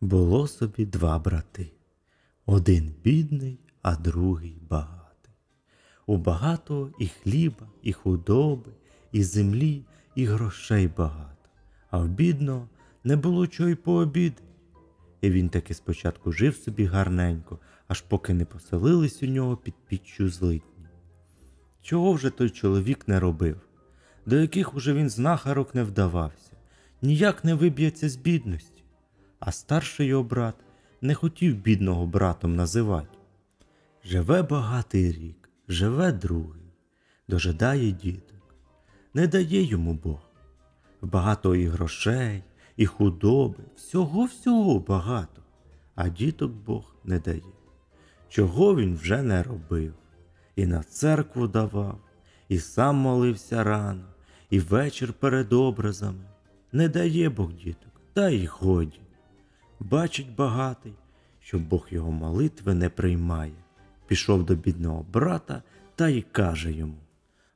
Було собі два брати. Один бідний, а другий багатий. У багатого і хліба, і худоби, і землі, і грошей багато, а в бідного не було чого й пообідати. І він таки спочатку жив собі гарненько, аж поки не поселились у нього під піччю злидні. Чого вже той чоловік не робив, до яких уже він знахарок не вдавався, ніяк не виб'ється з бідності, а старший його брат не хотів бідного братом називати. Живе багатий рік, живе другий, дожидає діток, не дає йому Бог. Багато і грошей, і худоби, всього всього багато, а діток Бог не дає. Чого він вже не робив, і на церкву давав, і сам молився рано, і вечір перед образами. Не дає Бог діток, та й годі. Бачить багатий, що Бог його молитви не приймає. Пішов до бідного брата та й каже йому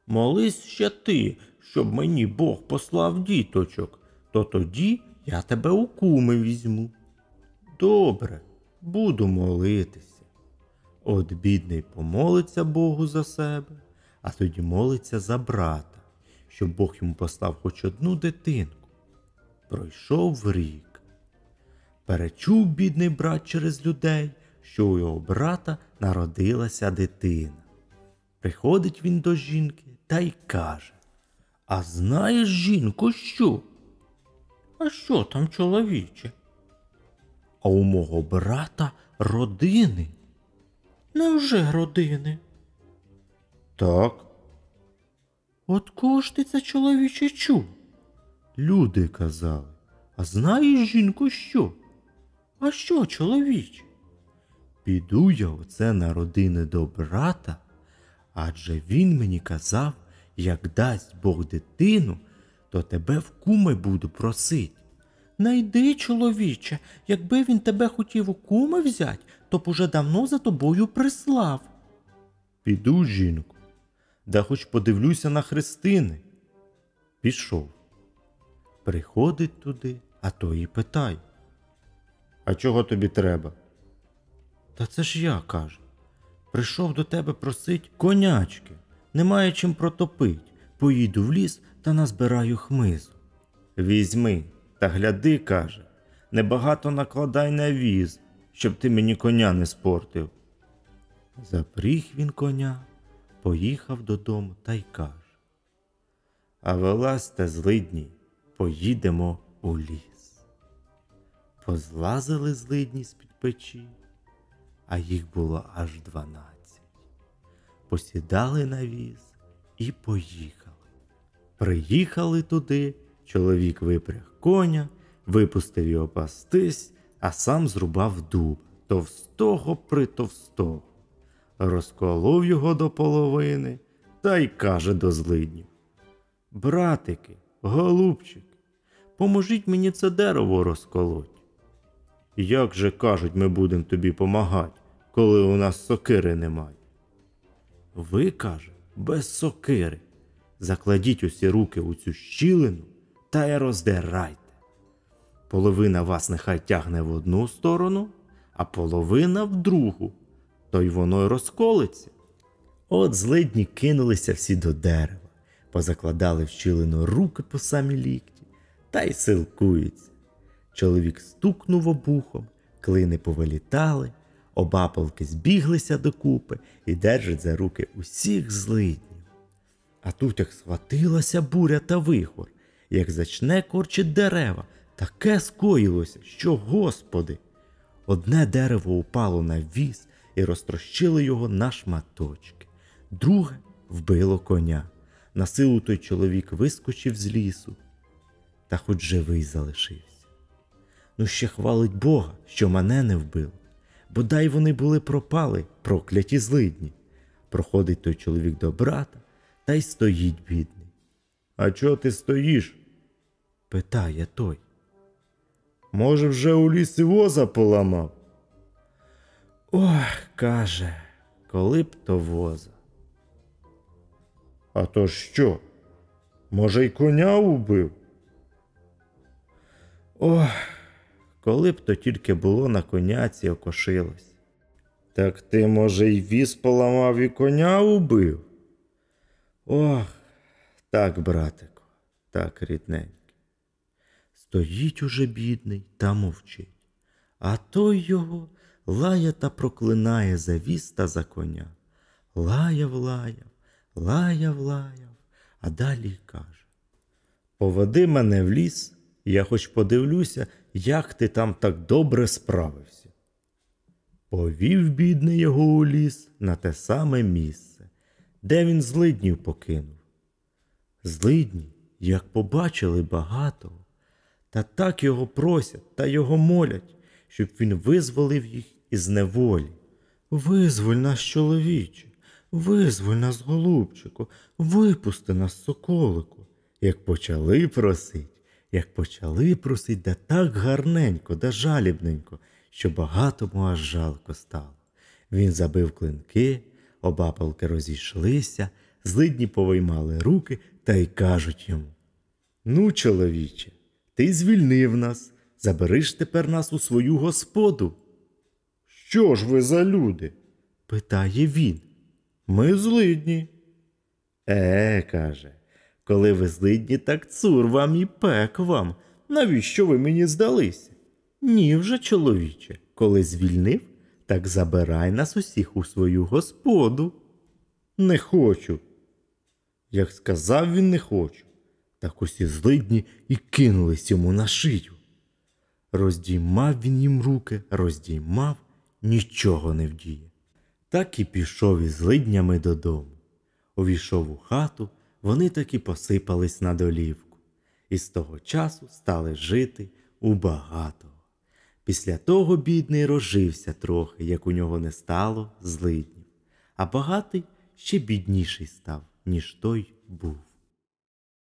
Молись ще ти, щоб мені Бог послав діточок, то тоді я тебе у куми візьму. Добре, буду молитися. От бідний помолиться Богу за себе, а тоді молиться за брата, щоб Бог йому послав хоч одну дитинку. Пройшов рік. Перечув бідний брат через людей, що у його брата народилася дитина. Приходить він до жінки та й каже А знаєш, жінко, що? А що там, чоловіче? А у мого брата родини. Невже родини? Так. От кого ж ти це чоловіче чув? Люди казали. А знаєш, жінко, що? А що, чоловіче? Піду я оце на родини до брата, адже він мені казав, як дасть Бог дитину, то тебе в куми буду просить. Найди, чоловіче, якби він тебе хотів у куми взять, то б уже давно за тобою прислав. Піду, жінку, да хоч подивлюся на хрестини. Пішов. Приходить туди, а то і питай. А чого тобі треба? Та це ж я каже. Прийшов до тебе просить конячки, немає чим протопить. Поїду в ліс та назбираю хмизу. Візьми, та гляди, каже, небагато накладай на віз, щоб ти мені коня не спортив. Запріг він коня, поїхав додому та й каже. А вилазьте злидні, поїдемо у ліс. Позлазили злидні з-під печі, а їх було аж дванадцять. Посідали на віз і поїхали. Приїхали туди, чоловік випряг коня, випустив його пастись, а сам зрубав дуб товстого притовстого, розколов його до половини та й каже до злиднів. Братики, голубчики, поможіть мені це дерево розколоть. Як же кажуть, ми будемо тобі помагати, коли у нас сокири немає? Ви, каже, без сокири. Закладіть усі руки у цю щілину та й роздирайте. Половина вас нехай тягне в одну сторону, а половина в другу, то й воно й розколиться. От злидні кинулися всі до дерева, позакладали в щілину руки по самі лікті та й силкуються. Чоловік стукнув обухом, клини повилітали, обапалки збіглися докупи і держать за руки усіх злиднів. А тут як схватилася буря та вихор, як зачне корчить дерева, таке скоїлося, що, господи. Одне дерево упало на віз і розтрощило його на шматочки, друге вбило коня. На силу той чоловік вискочив з лісу, та хоч живий залишився. Ну, ще хвалить Бога, що мене не вбив. Бодай вони були пропали, прокляті злидні. Проходить той чоловік до брата та й стоїть бідний. А чого ти стоїш? питає той. Може, вже у лісі воза поламав? Ох, каже, коли б то воза. А то що? Може, й коня убив? Ох, коли б то тільки було на коняці окошилось. Так ти, може, й віз поламав і коня убив? Ох, так, братику, так, рідненький. Стоїть уже бідний та мовчить, а той його лає та проклинає за віз та за коня. Лаяв, лаяв, лаяв, лаяв, а далі каже. Поведи мене в ліс, я хоч подивлюся, як ти там так добре справився. Повів бідний його у ліс на те саме місце, де він злиднів покинув. Злидні, як побачили багатого, та так його просять та його молять, щоб він визволив їх із неволі. Визволь нас, чоловіче, визволь нас, голубчику, випусти нас, соколику. Як почали просить, як почали просить, да так гарненько, да жалібненько, що багатому аж жалко стало. Він забив клинки, обапалки розійшлися, злидні повиймали руки та й кажуть йому. Ну, чоловіче, ти звільнив нас, забериш тепер нас у свою господу. Що ж ви за люди? питає він. Ми злидні. Е, каже, коли ви злидні, так цур вам і пек вам. Навіщо ви мені здалися? Ні вже, чоловіче, коли звільнив, так забирай нас усіх у свою господу. Не хочу. Як сказав він не хочу, так усі злидні і кинулись йому на шию. Роздіймав він їм руки, роздіймав, нічого не вдіє. Так і пішов із злиднями додому. Увійшов у хату, вони таки посипались на долівку, і з того часу стали жити у багатого. Після того бідний розжився трохи, як у нього не стало злиднів, а багатий ще бідніший став, ніж той був.